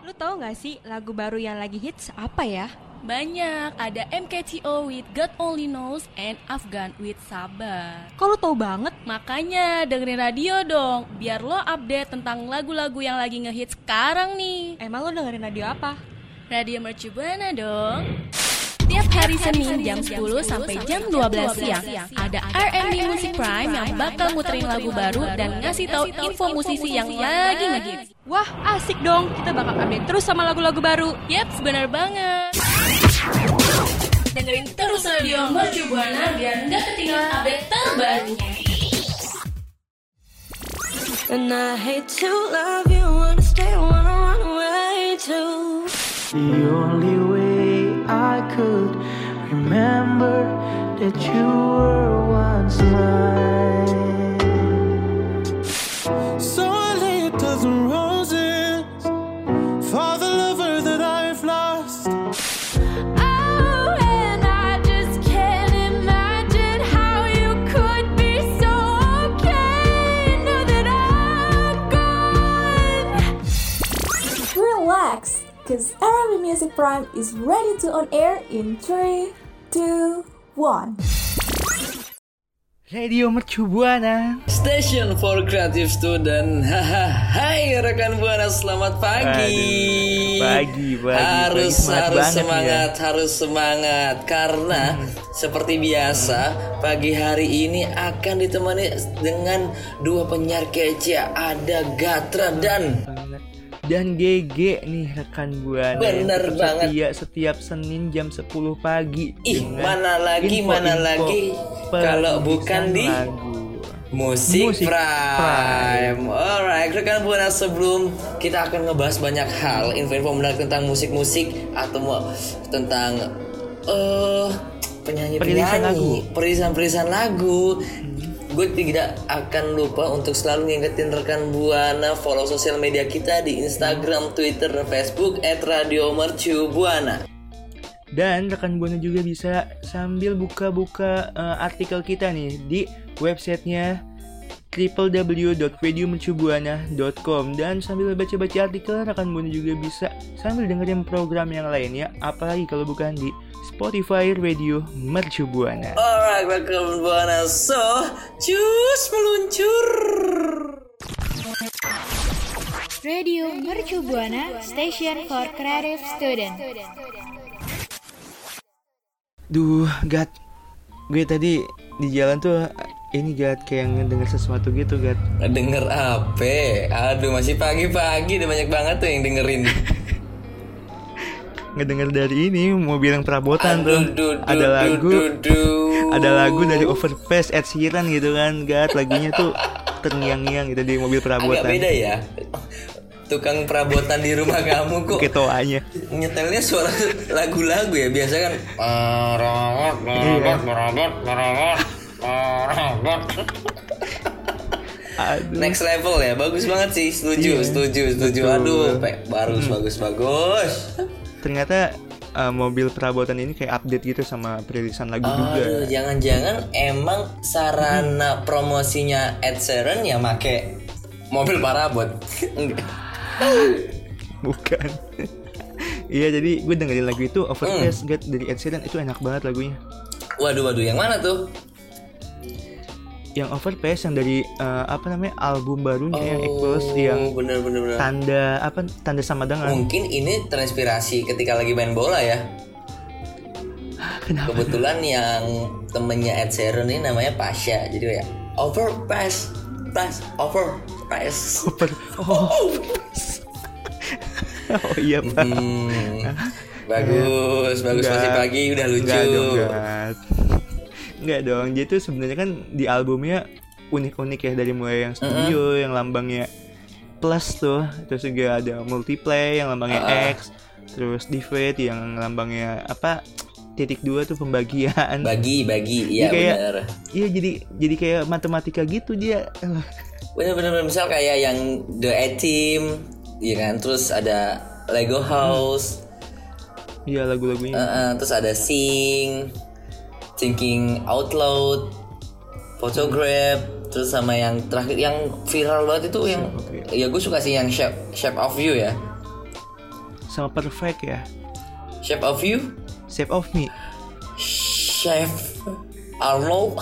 Lu tahu nggak sih lagu baru yang lagi hits apa ya? Banyak, ada MKTO with God Only Knows and Afghan with Sabar. Kok lu tahu banget? Makanya dengerin radio dong, biar lo update tentang lagu-lagu yang lagi ngehits sekarang nih. Emang lu dengerin radio apa? Radio Mercu Buana dong. Tiap hari Senin jam 10 sampai jam 12 siang ada R&B Music Prime yang bakal muterin lagu baru dan ngasih tahu info musisi yang lagi ngehits. Wah, asik dong. Kita bakal update terus sama lagu-lagu baru. Yap, benar banget. Dengerin terus radio Mercu Buana biar nggak ketinggalan update terbarunya. And I hate to love you, wanna stay, wanna run away too. The only way I could remember that you were once mine. Arabic Music Prime is ready to on air in 3, 2, 1. Radio Mercu Buana. Station for Creative Student. Haha, Hai rekan buana, selamat pagi. Aduh, pagi, pagi, Harus pagi, semangat harus semangat, harus semangat karena seperti biasa pagi hari ini akan ditemani dengan dua penyiar kece ada Gatra dan Dan GG nih rekan buana Bener banget. setia setiap Senin jam 10 pagi ih mana lagi info-info mana lagi kalau bukan di lagu. Musik, Musik Prime. Alright, rekan buana sebelum kita akan ngebahas banyak hal, info-info menarik tentang musik-musik atau mau tentang eh Perilisan penyanyi-penyanyi, perilisan-perilisan lagu. Gue tidak akan lupa untuk selalu ngingetin rekan buana follow sosial media kita di Instagram, Twitter, dan Facebook @radiomercubuana. Dan rekan buana juga bisa sambil buka-buka eh, artikel kita nih di websitenya www.radiomercubuana.com dan sambil baca-baca artikel rekan buana juga bisa sambil dengerin program yang lainnya apalagi kalau bukan di Spotify Radio Mercu Buana. Alright, rekan buana. So, cus meluncur. Radio Mercu Buana Station for Creative Student. Duh, Gat. Gue tadi di jalan tuh ini Gat kayak ngedenger sesuatu gitu, Gat. Denger apa? Aduh masih pagi-pagi udah banyak banget tuh yang dengerin. Ngedenger dari ini mobil yang perabotan tuh. Aduh, duh, duh, ada duh, lagu duh, duh. ada lagu dari Overpass Ed Sheeran gitu kan, Gat. Lagunya tuh terngiang-ngiang gitu di mobil Agak perabotan. beda ya. Tukang perabotan di rumah kamu kok Ketoanya. nyetelnya suara lagu-lagu ya biasa kan. Merawat, merawat, merawat, merawat, merawat. Aduh. Next level ya, bagus banget sih. Setuju, Iya, setuju, setuju. betul. Aduh, pe- bagus, bagus, bagus. Ternyata uh, mobil perabotan ini kayak update gitu sama perilisan lagu juga. Aduh, jangan-jangan emang sarana promosinya Ed Sheeran ya make mobil parabot. Bukan. Iya jadi gue dengerin lagu itu Hmm. Overpass Gat dari Ed Sheeran itu enak banget lagunya. Waduh, waduh, yang mana tuh? Yang Overpass yang dari uh, apa namanya album barunya yang Equals Oh, yang bener bener bener. tanda apa tanda sama dengan Mungkin ini terinspirasi ketika lagi main bola ya. kenapa Kebetulan yang temennya Ed Sheeran ini namanya Pasha, jadi ya overpass, pass, overpass. Over oh, oh iya pak Hmm, bagus, bagus Enggak. masih pagi udah lucu. Enggak dong Gat. Enggak dong Dia tuh sebenarnya kan di albumnya unik-unik ya dari mulai yang studio yang lambangnya plus tuh terus juga ada multiplay yang lambangnya X terus divide yang lambangnya apa titik dua tuh pembagian. Bagi, bagi, iya kayak bener. iya jadi jadi kayak matematika gitu dia. Bener bener bener. misal kayak yang The A Team, ya kan, terus ada Lego House, iya lagu-lagunya. Eh, eh, terus ada Sing, Thinking Out Loud, Photograph, terus sama yang terakhir yang viral banget itu yang ya gue suka sih yang shape shape of you ya sama perfect ya. Shape of You, Shape of Me. Chef Arnold.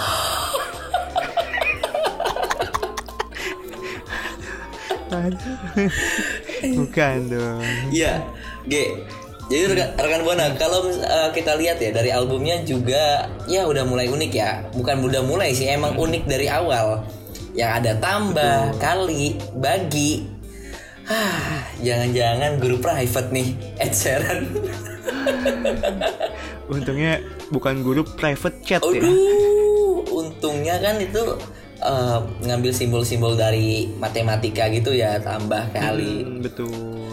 Bukan dong. Iya, G. Jadi rekan, rekan buana, kalau uh, kita lihat ya dari albumnya juga ya udah mulai unik ya. Bukan udah mulai sih, emang unik dari awal. Yang ada tambah, kali, bagi. Ah, jangan-jangan guru private nih, Ed Sheeran. Untungnya bukan guru private chat ya. Aduh, untungnya kan itu uh, ngambil simbol-simbol dari matematika gitu ya, tambah kali. Hmm, betul.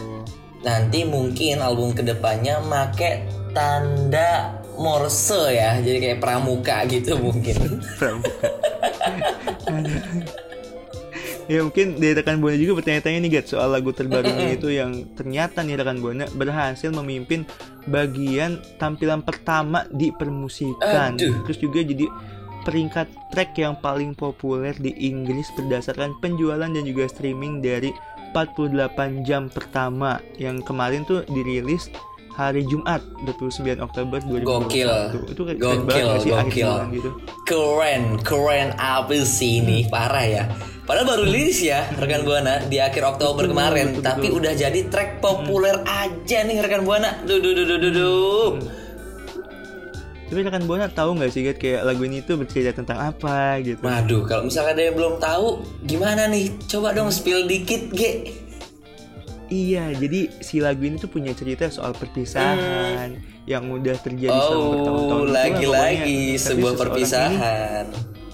Nanti mungkin album ke depannya make tanda Morse ya jadi kayak pramuka gitu mungkin Pramuka. ya mungkin dari rekan Buana juga bertanya-tanya nih Gat soal lagu terbarunya itu yang ternyata nih rekan Buana berhasil memimpin bagian tampilan pertama di permusikan Aduh. terus juga jadi peringkat track yang paling populer di Inggris berdasarkan penjualan dan juga streaming dari 48 jam pertama yang kemarin tuh dirilis hari Jumat 29 Oktober 2021 Gokil. itu keren Gokil, banget sih akhir gokil. bulan gitu? Keren keren apa sih ini parah ya. Padahal baru rilis ya rekan buana di akhir Oktober Betul, kemarin. betul, tapi betul. udah jadi track populer aja nih rekan buana. Duh duh duh duh duh, duh. Tapi rekan Buana tahu nggak sih Gat kayak lagu ini tuh bercerita tentang apa gitu? Waduh, kalau misalkan ada yang belum tahu, gimana nih? Coba dong spill dikit, Ge. Iya, jadi si lagu ini tuh punya cerita soal perpisahan yang udah terjadi selama Oh, bertahun-tahun. Itulah lagi-lagi. Tapi sebuah perpisahan. ini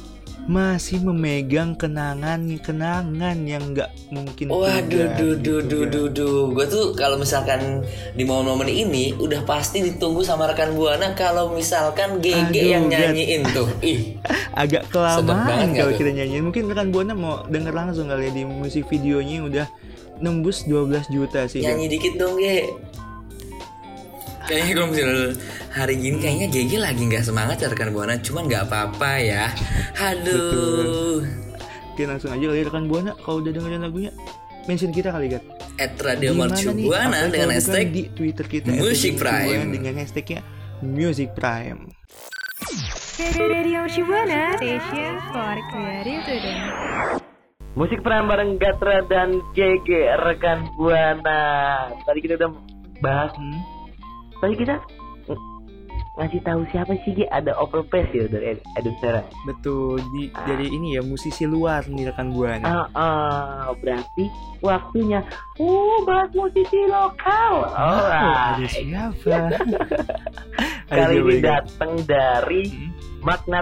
masih memegang kenangan-kenangan yang nggak mungkin Waduh, pudar duh, gitu, duh, duh, Gat. duh, duh. Gue tuh kalau misalkan di momen-momen ini udah pasti ditunggu sama rekan buana kalau misalkan GG Aduh, yang nyanyiin tuh. Ih, Agak kelamaan kalau kita nyanyiin. Mungkin rekan Buana mau denger langsung kali ya di musik videonya udah nembus 12 juta sih. Nyanyi dikit dong, Ge. Kayaknya kalau misalnya hari gini kayaknya GG lagi nggak semangat ya rekan buana, cuman nggak apa-apa ya. Aduh. Oke langsung aja kali rekan Buana kalau udah dengerin lagunya mention kita kali Gat. At Radio Mercu? Buana dengan hashtag di Twitter kita Music Prime. Dengan hashtagnya Music Prime. Radio Shibuana Station for Creative Student. Musik Prime bareng Gatra dan GG rekan Buana. Tadi kita udah bahas. Hmm? Tadi kita ng- ngasih tahu siapa sih G ada overpass ya dari Sera. Betul di dari ini ya musisi luar nih rekan Buana. Ah, ah, berarti waktunya uh bahas musisi lokal. Oh, ada Alright. siapa? Kali ini datang dari Hmm? Magna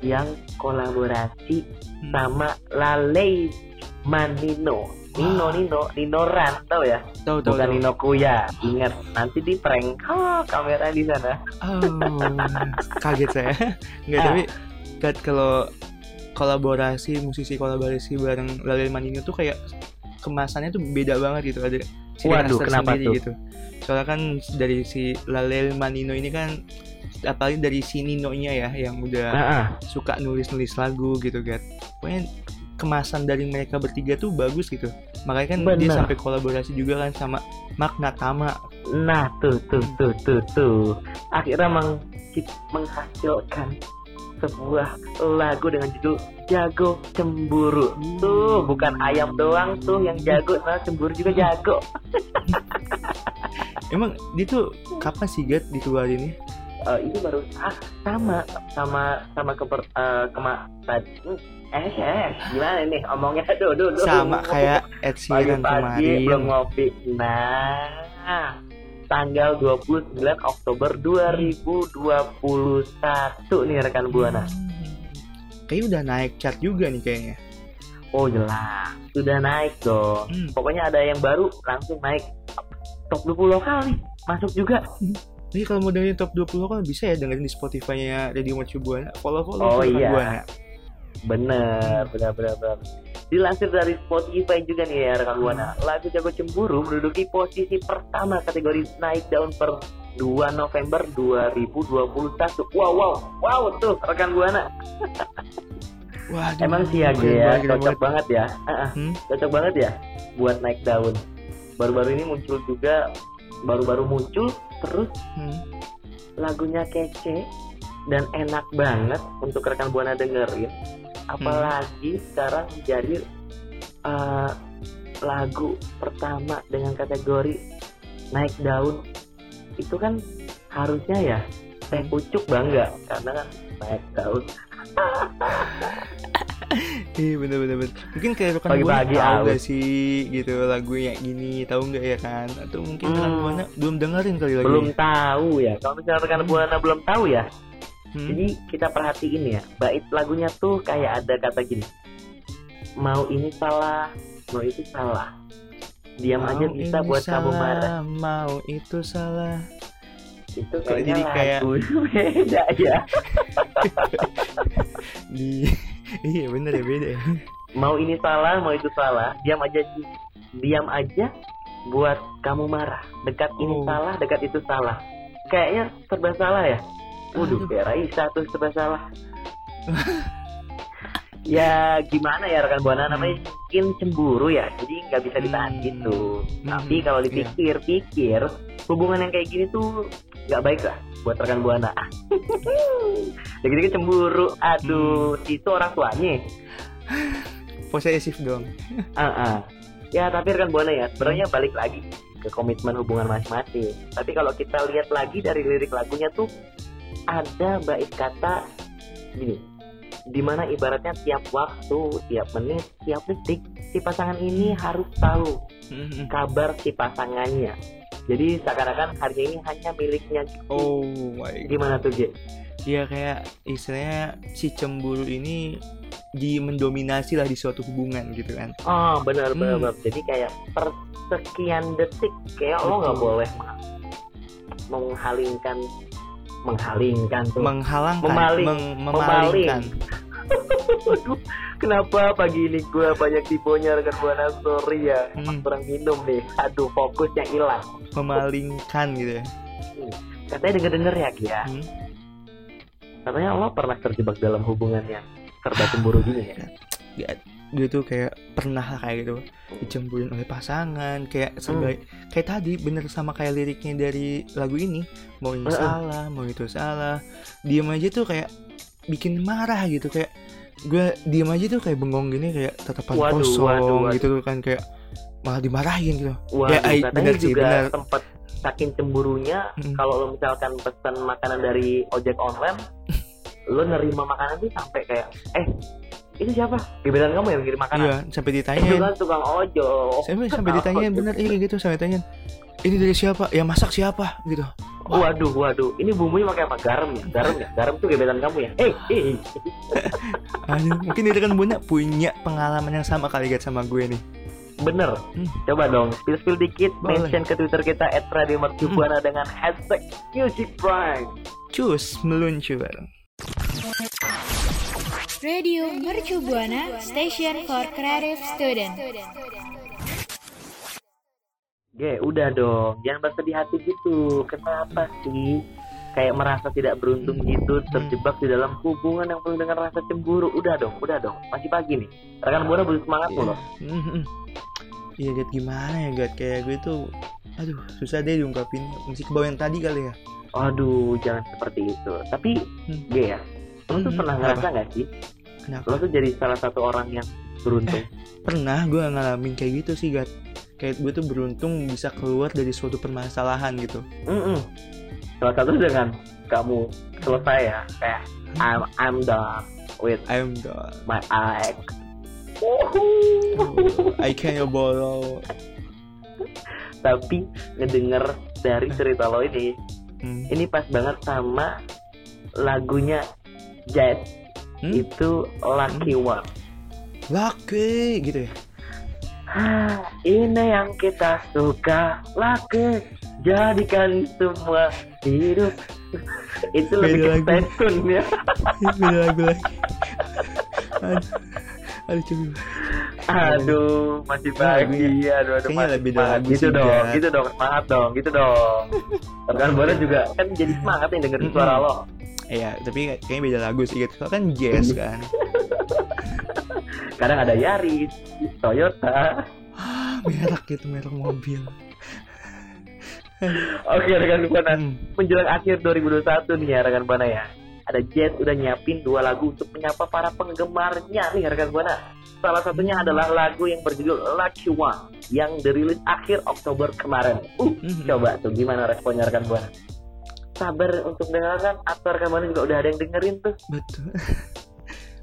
yang kolaborasi Hmm. sama Lalei Manino. Nino, Nino, Nino Ran, tau ya? Tahu tahu Bukan tahu. Nino Kuya. Ingat, nanti di prank. Oh, kamera di sana. Oh, kaget saya. Enggak Ah. tapi Gat kalau kolaborasi musisi kolaborasi bareng Lalil Manino tuh kayak kemasannya tuh beda banget gitu ada ciri Waduh, kenapa tuh? gitu. Soalnya kan dari si Lalil Manino ini kan apalagi dari si Ninonya ya yang udah Ah, ah. suka nulis-nulis lagu gitu Gat. Pokoknya kemasan dari mereka bertiga tuh bagus gitu. Makanya kan dia Bener. sampai kolaborasi juga kan sama Magna Tama. Nah, tuh, tuh, tuh, tuh, tuh. Akhirnya meng menghasilkan sebuah lagu dengan judul Jago Cemburu. Tuh, bukan ayam doang tuh yang jago, nah cemburu juga jago. Emang dia tuh kapan sih Gat dikeluarin ini? Eh, ini baru ah, sama sama sama keper eh, kema tadi hmm, eh, eh gimana nih omongnya aduh aduh aduh. Sama kayak Ed Sheeran pagi-pagi belum kemarin. ngopi nah tanggal 29 Oktober 2021 nih rekan buana Kayaknya udah naik chart juga nih kayaknya. oh jelas sudah naik dong Hmm. pokoknya ada yang baru langsung naik top 20 lokal nih masuk juga Jadi kalau mau dengerin top 20 kan bisa ya dengerin di Spotify-nya Radio Mercu Buana. Follow-follow Oh, iya. Buana. Bener, bener, bener, bener. Dilansir dari Spotify juga nih ya rekan buana. Lagu Jago Cemburu menduduki posisi pertama kategori naik daun per 2 November 2021. Wow, wow, wow tuh rekan buana. Waduh. Emang sih ya, ya, cocok banget. banget ya. Ah, ah, Hmm? Cocok banget ya buat naik daun. baru-baru ini muncul juga baru-baru muncul terus Hmm. lagunya kece dan enak banget untuk rekan buana dengerin. Apalagi sekarang jadi eh, lagu pertama dengan kategori naik daun. Itu kan harusnya ya teh ucuk bangga karena kan naik daun Iya bener bener bener. Mungkin kayak rekan Pagi-pagi buana tahu out. gak sih gitu lagunya gini tahu nggak ya kan? Atau mungkin rekan Hmm. buana belum dengerin kali lagi. belum tahu ya kalau misalnya rekan buana belum tahu ya Hmm. Jadi kita perhatiin ya, bait lagunya tuh kayak ada kata gini. Mau ini salah, mau itu salah. Diam Mau aja bisa buat kamu salah, marah. Mau itu salah. Itu kayaknya jadi kayak- lagu beda ya. Di Iya bener ya beda ya. Mau ini salah, mau itu salah. Diam aja diam aja buat kamu marah. Dekat ini Oh. salah, dekat itu salah. Kayaknya serba salah ya. Waduh, Aduh. kayak Raisa tuh serba salah. ya gimana ya rekan buana namanya mungkin cemburu ya jadi nggak bisa ditahan Hmm. gitu Hmm, tapi kalau iya. dipikir-pikir hubungan yang kayak gini tuh nggak baik lah buat rekan buana jadi gitu cemburu aduh Hmm. itu orang tuanya Posesif dong. Ah, ah. ya tapi rekan buana ya sebenarnya balik lagi ke komitmen hubungan masing-masing tapi kalau kita lihat lagi dari lirik lagunya tuh ada bait kata gini di mana ibaratnya tiap waktu, tiap menit, tiap detik si pasangan ini harus tahu Hmm. kabar si pasangannya. Jadi seakan-akan hari ini hanya miliknya. Oh my god. Gimana tuh, Ge? Iya kayak istilahnya si cemburu ini di mendominasi lah di suatu hubungan gitu kan. Oh, benar. Hmm. benar. Jadi kayak per sekian detik kayak lo nggak Betul. boleh meng- menghalingkan menghalingkan tuh. Menghalangkan, Memaling. meng- memalingkan. Aduh, kenapa pagi ini gue banyak tiponya rekan buana sorry ya Hmm. kurang minum nih aduh fokusnya hilang memalingkan gitu ya. katanya denger denger ya Ki, ya Hmm. katanya lo pernah terjebak dalam hubungan yang serba cemburu gini ya Ya, gue tuh kayak pernah lah kayak gitu dicemburuin oleh pasangan kayak serba Hmm. kayak tadi bener sama kayak liriknya dari lagu ini mau ini Heeh. salah mau itu salah diem aja tuh kayak bikin marah gitu kayak gue diem aja tuh kayak bengong gini kayak tatapan Waduh, kosong waduh, waduh. gitu kan kayak malah dimarahin gitu. Waduh, Ya, katanya bener sih, juga bener. sempet saking cemburunya Mm. kalau lo misalkan pesan makanan dari ojek online lo nerima makanan tuh sampai kayak eh itu siapa? Gebetan kamu yang kirim makanan. Iya sampai itu ditanyain kan tukang ojol. Sampai sampai ditanyain bener iya gitu sampai ditanyain ini dari siapa? Ya masak siapa? gitu waduh waduh. Ini bumbunya pakai apa? Garam ya? Garam ya? Garam tuh gebetan kamu ya? Eh eh Aduh, mungkin dia kan punya punya pengalaman yang sama kali guys sama gue nih. Bener. Hmm. coba dong spill spill dikit. Boleh. mention ke twitter kita @radiomercubuana dengan hashtag music prime. Cus meluncur. Radio Mercu Buana Station for Creative Student. Ge, udah dong, jangan bersedih hati gitu. Kenapa sih? Kayak merasa tidak beruntung gitu, terjebak di dalam hubungan yang penuh dengan rasa cemburu. Udah dong, udah dong. Masih pagi nih. Rekan buana butuh semangat Iya. loh. Iya Gat gimana ya Gat kayak gue tuh Aduh susah deh diungkapin Mesti ke bawah yang tadi kali ya Aduh, jangan seperti itu. Tapi, Hmm. Ge ya, lo tuh Hmm, pernah ngerasa nggak sih? Kenapa? Lo tuh jadi salah satu orang yang beruntung. Pernah gue ngalamin kayak gitu sih Gat Kayak gue tuh beruntung bisa keluar dari suatu permasalahan gitu Mm-mm. Salah satu dengan kamu selesai ya, kayak I'm I'm done with I'm done my ex. I can't borrow Tapi ngedenger dari cerita lo ini, hmm. ini pas banget sama lagunya Jazz Hmm? itu Lucky One. Lucky gitu ya ini yang kita suka Lucky jadikan semua hidup itu lebih Beda ke lagu. Stone ya. Beda lagu lagi. Aduh Aduh aduh masih Nah, pagi aduh aduh kayaknya masih lebih semangat. lagu gitu dong gitu dong. Semangat dong gitu dong. Rekan bola juga kan jadi semangat nih dengerin suara lo. Iya tapi kayaknya beda lagu sih gitu. Kan jazz kan kadang ada Yaris Toyota ah merek gitu merek mobil Oke rekan buana, Hmm. menjelang akhir 2021 nih ya rekan buana ya. Ada Jazz udah nyiapin dua lagu untuk menyapa para penggemarnya nih rekan buana. Salah satunya adalah lagu yang berjudul Lucky One yang dirilis akhir Oktober kemarin. Uh, Mhm. coba tuh gimana responnya rekan buana? Sabar untuk dengarkan atau rekan buana juga udah ada yang dengerin tuh. betul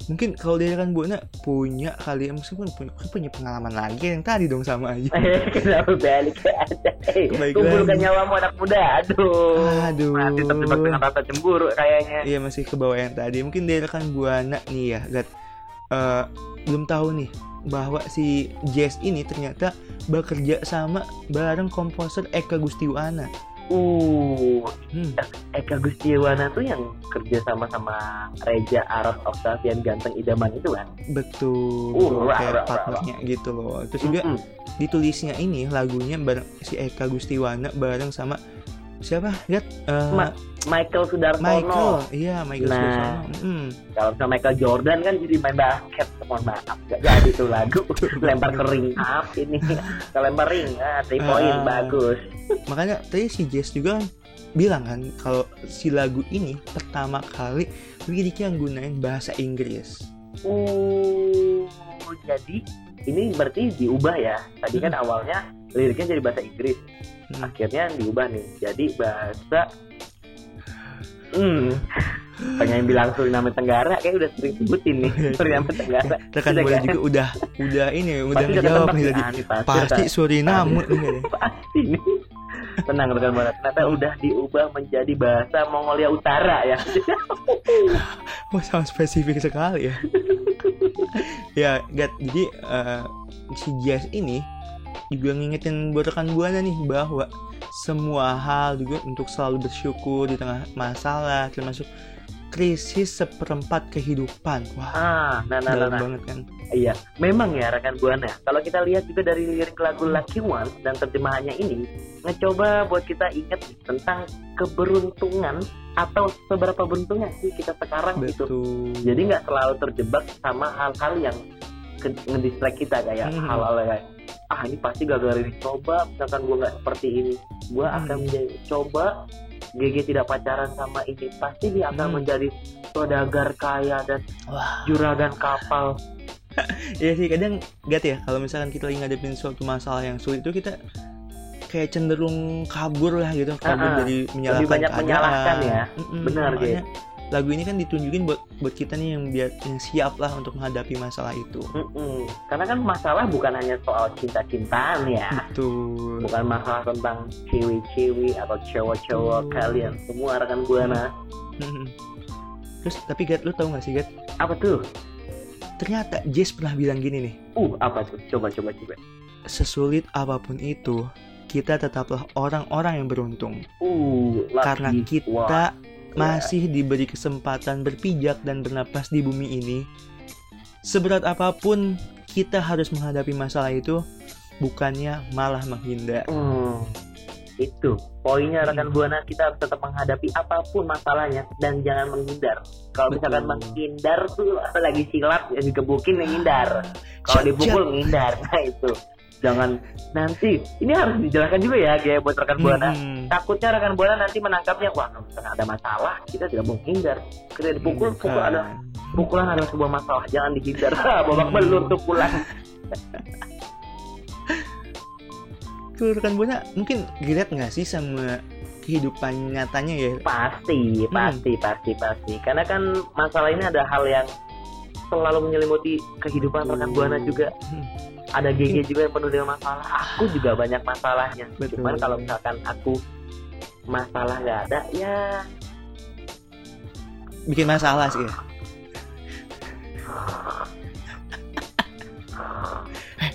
mungkin kalau dia kan buana punya kali ya meskipun punya, punya pengalaman lagi yang tadi dong sama aja Kenapa balik aja? Eh, Kembali kumpulkan nyawamu anak muda. Aduh. Aduh. Masih terjebak dengan rasa cemburu kayaknya. Iya masih ke bawah yang tadi. Mungkin dari rekan buana nih ya, Gat. Eh, belum tahu nih bahwa si Jazz ini ternyata bekerja sama bareng komposer Eka Gustiwana. Uh, Hmm, Eka Gustiwana tuh yang kerja sama sama Reja Arab Octavian Ganteng Idaman itu kan? betul. Uh, rah, kayak rah, rah, partnernya gitu loh. Terus juga Mm-mm. ditulisnya ini lagunya bareng si Eka Gustiwana bareng sama siapa? Gat? Eh, Ma- Michael Sudarsono. Michael. Iya, Michael Nah. Sudarsono. Hmm. Kalau sama Michael Jordan kan jadi main basket. Mohon maaf, gak jadi tuh lagu. lempar ke ring up ini. Kalau lempar ring, ah, three point Ah. bagus. makanya tadi si Jess juga bilang kan kalau si lagu ini pertama kali liriknya gunain bahasa Inggris Uh, jadi ini berarti diubah ya. Tadi kan awalnya liriknya jadi bahasa Inggris. Hmm. Akhirnya diubah nih. Jadi bahasa Hmm. Pengen bilang Suriname Tenggara kayak udah sering sebutin nih Suriname Tenggara. rekan Udah boleh kan? juga udah udah ini udah Pasti ngejawab nih nih, tadi pasti pasti Suriname. Pasti nih. Tenang rekan buana, ternyata udah diubah menjadi bahasa Mongolia Utara ya. Wah sangat spesifik sekali ya ya Gat jadi eh, si Jazz ini juga ngingetin buat rekan buana nih bahwa semua hal juga untuk selalu bersyukur di tengah masalah termasuk krisis seperempat kehidupan wah Ah, nah nah nah, dalam nah. banget kan Iya, memang ya rekan buana. Kalau kita lihat juga dari lirik lagu Lucky One dan terjemahannya ini, ngecoba buat kita ingat tentang keberuntungan atau seberapa beruntungnya sih kita sekarang gitu. betul Jadi nggak selalu terjebak sama hal-hal yang ngedistract kita kayak Hmm. hal-hal kayak ah ini pasti gagal ini coba misalkan gue nggak seperti ini gue Hmm. akan menjadi coba GG tidak pacaran sama ini pasti dia akan Hmm. menjadi saudagar kaya dan wah juragan kapal Iya sih kadang gat ya kalau misalkan kita lagi ngadepin suatu masalah yang sulit itu kita kayak cenderung kabur lah gitu kabur Ah, ah. dari menyalahkan Lebih banyak keadaan. menyalahkan ya. Mm-mm, Benar, makanya lagu ini kan ditunjukin buat buat kita nih yang biar yang siap lah untuk menghadapi masalah itu Mm-mm. Karena kan masalah bukan hanya soal cinta-cintaan ya, betul bukan masalah tentang ciwi-ciwi atau cowok-cowok kalian semua rekan buana. Mm-mm. terus tapi Gat lu tau gak sih Gat Apa tuh? ternyata Jess pernah bilang gini nih Uh, apa tuh? Coba coba coba. sesulit apa pun itu kita tetaplah orang-orang yang beruntung Uh, lucky karena kita masih diberi kesempatan berpijak dan bernapas di bumi ini. Seberat apa pun kita harus menghadapi masalah itu, bukannya malah menghindar. Hmm, itu poinnya rekan buana kita harus tetap menghadapi apa pun masalahnya dan jangan menghindar. Kalau misalkan menghindar tuh apalagi silat ya dikebukin menghindar. Kalau dipukul menghindar. Nah itu. Jangan nanti ini harus dijelaskan juga ya kayak buat rekan buana. Hmm, Takutnya rekan buana nanti menangkapnya wah kalau misalkan ada masalah kita tidak menghindar. Kita dipukul pukul bukan. ada pukulan adalah sebuah masalah jangan dihindar. Babak Hmm. belur tuh pulang. Tuh rekan buana mungkin relate nggak sih sama kehidupan nyatanya ya? Pasti, pasti, pasti, pasti. Karena kan masalah ini ada hal yang selalu menyelimuti kehidupan rekan buana juga. Hmm. Ada GG juga yang penuh dengan masalah. Aku juga banyak masalahnya. Betul. Cuman kalau misalkan aku masalah nggak ada, ya Bikin masalah sih ya.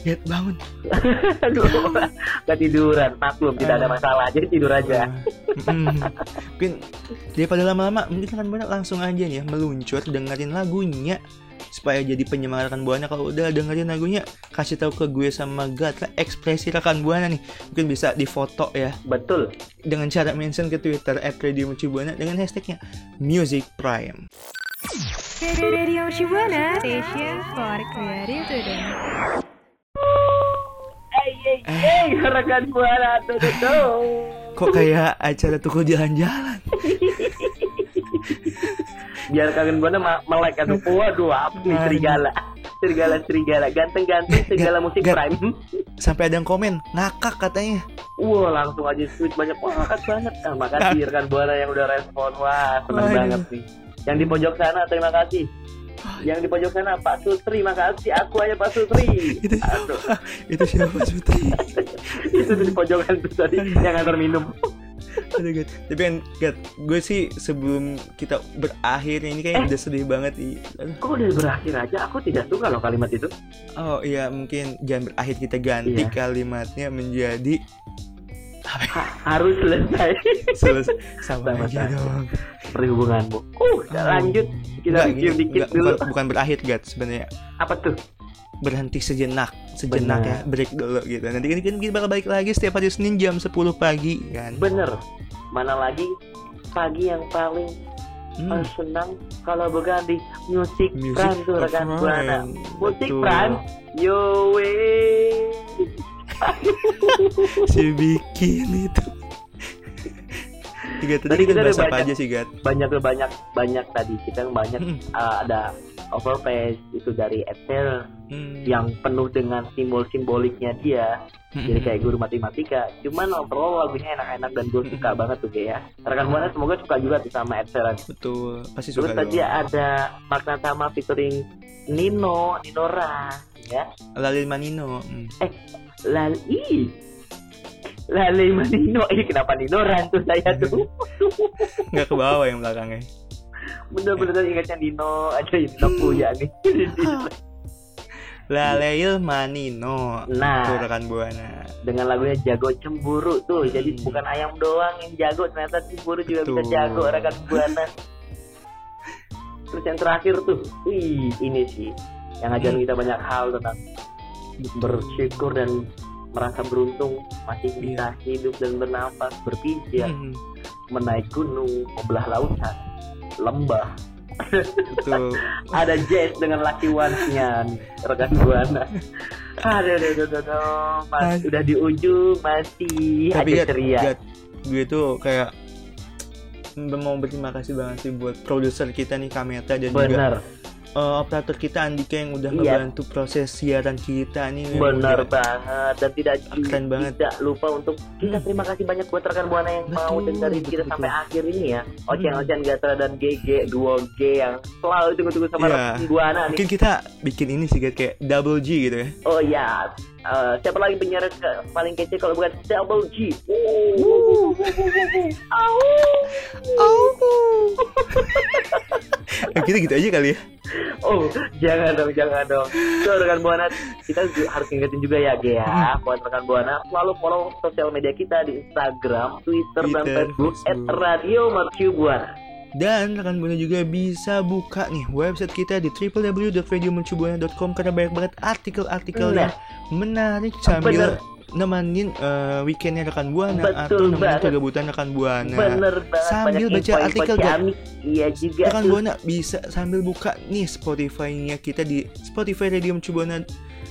Eh, bangun. aduh, ketiduran. Maklum tidak ada Ah. masalah, jadi tidur aja. Mm. mungkin daripada lama-lama mungkin rekan buana langsung aja nih ya meluncur dengerin lagunya supaya jadi penyemangat rekan buana kalau udah dengerin lagunya kasih tahu ke gue sama Gat lah ekspresi rekan buana nih mungkin bisa difoto ya Betul. dengan cara mention ke Twitter @radiomercubuana dengan hashtagnya Music Prime. Radio Shibuana Station for Creative. Hey, hey, Eh, rekan buana tuh tuh, tuh. Kok kayak acara tukul jalan-jalan? Biar kangen buana melek kan. Waduh, apa nih serigala? Serigala serigala ganteng-ganteng serigala musik prime. Sampai ada yang komen, ngakak katanya. Wah, langsung aja tweet banyak banget banget. Ah, makasih rekan buana yang udah respon. Wah, seneng Aduh. banget nih. Yang di pojok sana terima kasih. Yang di pojok sana Pak Sutri, makasih. Aku aja Pak Sutri. Itu Aduh. siapa? Itu siapa Sutri? itu di pojokan tuh tadi yang antar minum. Aduh, Gat. Tapi kan, Gat, gue sih sebelum kita berakhir ini kayak Eh. udah sedih banget. Aduh. Kok udah berakhir aja? Aku tidak suka loh kalimat itu. Oh iya, mungkin jangan berakhir kita ganti Iya. kalimatnya menjadi Ha- harus selesai selesai sama Sama aja dong. perhubunganmu. Uh, udah lanjut. Kita review dikit enggak, dulu. bukan, bukan berakhir, Gat, sebenarnya. Apa tuh? Berhenti sejenak sejenak Benar. ya break dulu gitu nanti kan kan kita bakal balik lagi setiap hari Senin jam 10 pagi kan Bener. Mana lagi pagi yang paling Hmm, senang kalau bukan di musik prime tuh rekan buana. Musik prime. Yo wey. si bikin itu Tiga tadi Tadi kita udah apa aja sih Gat? banyak banyak banyak tadi kita yang banyak Hmm. uh, ada overpass itu dari Ed Sheeran Hmm. yang penuh dengan simbol simboliknya dia. Hmm. jadi kayak guru matematika. Cuman overall lagunya enak-enak dan gue suka banget tuh kayak ya. Rekan buana semoga suka juga tuh sama Ed Sheeran betul pasti terus suka tadi dong. ada Makna Tama featuring Nino Ninora ya. Lalil Manino hmm. Lali Lali Manino ini kenapa Ninoran tuh saya tuh? Nggak ke bawah yang belakangnya bener-bener ingatnya Nino. Aja Nino punya nih. Lalil Manino. Nah. rekan buana. Dengan lagunya jago cemburu tuh. Jadi Hmm. bukan ayam doang yang jago ternyata cemburu juga bisa Betul. jago rekan buana. Terus yang terakhir tuh wih ini sih. Yang ngajarin Hmm. kita banyak hal tentang bersyukur dan merasa beruntung. Masih bisa hidup dan bernafas berpijak Hmm, menaik gunung membelah lautan lembah. Betul. Ada jazz dengan Ones-nya nih, rekan buana aduh aduh aduh, aduh. Mas, udah di ujung masih tapi aja ceria. gue tuh kayak mau berterima kasih banget sih buat produser kita nih Kameta dan juga eh, operator kita Andika yang udah Iya. ngebantu proses siaran kita nih. Bener udah- banget. Dan tidak Keren banget. tidak lupa untuk kita Hmm. terima kasih banyak buat rekan buana yang mau Betul, dengerin betul, kita betul. sampai akhir ini ya. Hmm. Ocean Gatra dan GG duo G yang selalu tunggu-tunggu sama Iya. rekan buana nih mungkin kita bikin ini sih kayak double G gitu ya. Oh ya Eh, siapa lagi penyiar ke- paling kece kalau bukan Double G? Eh, kita gitu aja kali ya Oh, jangan dong, jangan dong. So, rekan Buana, kita harus ingetin juga ya, Ge ya. Buat rekan Buana, selalu follow sosial media kita di Instagram, Twitter, dan Facebook. Radio Mercu Buana. Dan rekan Buana juga bisa buka nih website kita di www.radiomercubuana.com karena banyak banget artikel-artikel Nah. yang menarik sambil Bener. Nemenin eh, weekendnya rekan Buana Betul atau nemenin banget. kegabutan rekan Buana. Bener banget. Sambil banyak baca info-info artikel, Ga. ciamik. Iya juga Rekan tuh. Buana bisa sambil buka nih Spotify-nya kita di Spotify Radio Mercu Buana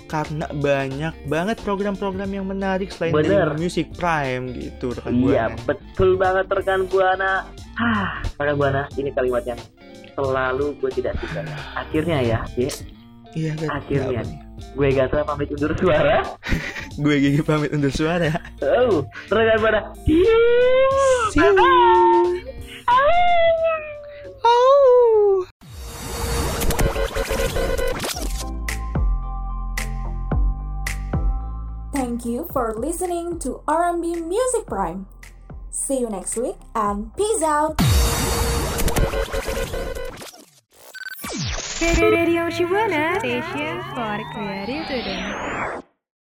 karena banyak banget program-program yang menarik selain Bener. dari Music Prime gitu rekan Iya, Buana. betul banget rekan Buana. Hah, rekan Buana, ini kalimat yang selalu gue tidak suka. Akhirnya ya, Ge, Iya. Akhirnya. Nih? gue Gatra pamit undur suara. Gue Gigi pamit undur suara. Oh, rekan Buana. See you. Oh. Thank you for listening to R&B Music Prime. See you next week and peace out. Radio Shibuana Station for Creative Student.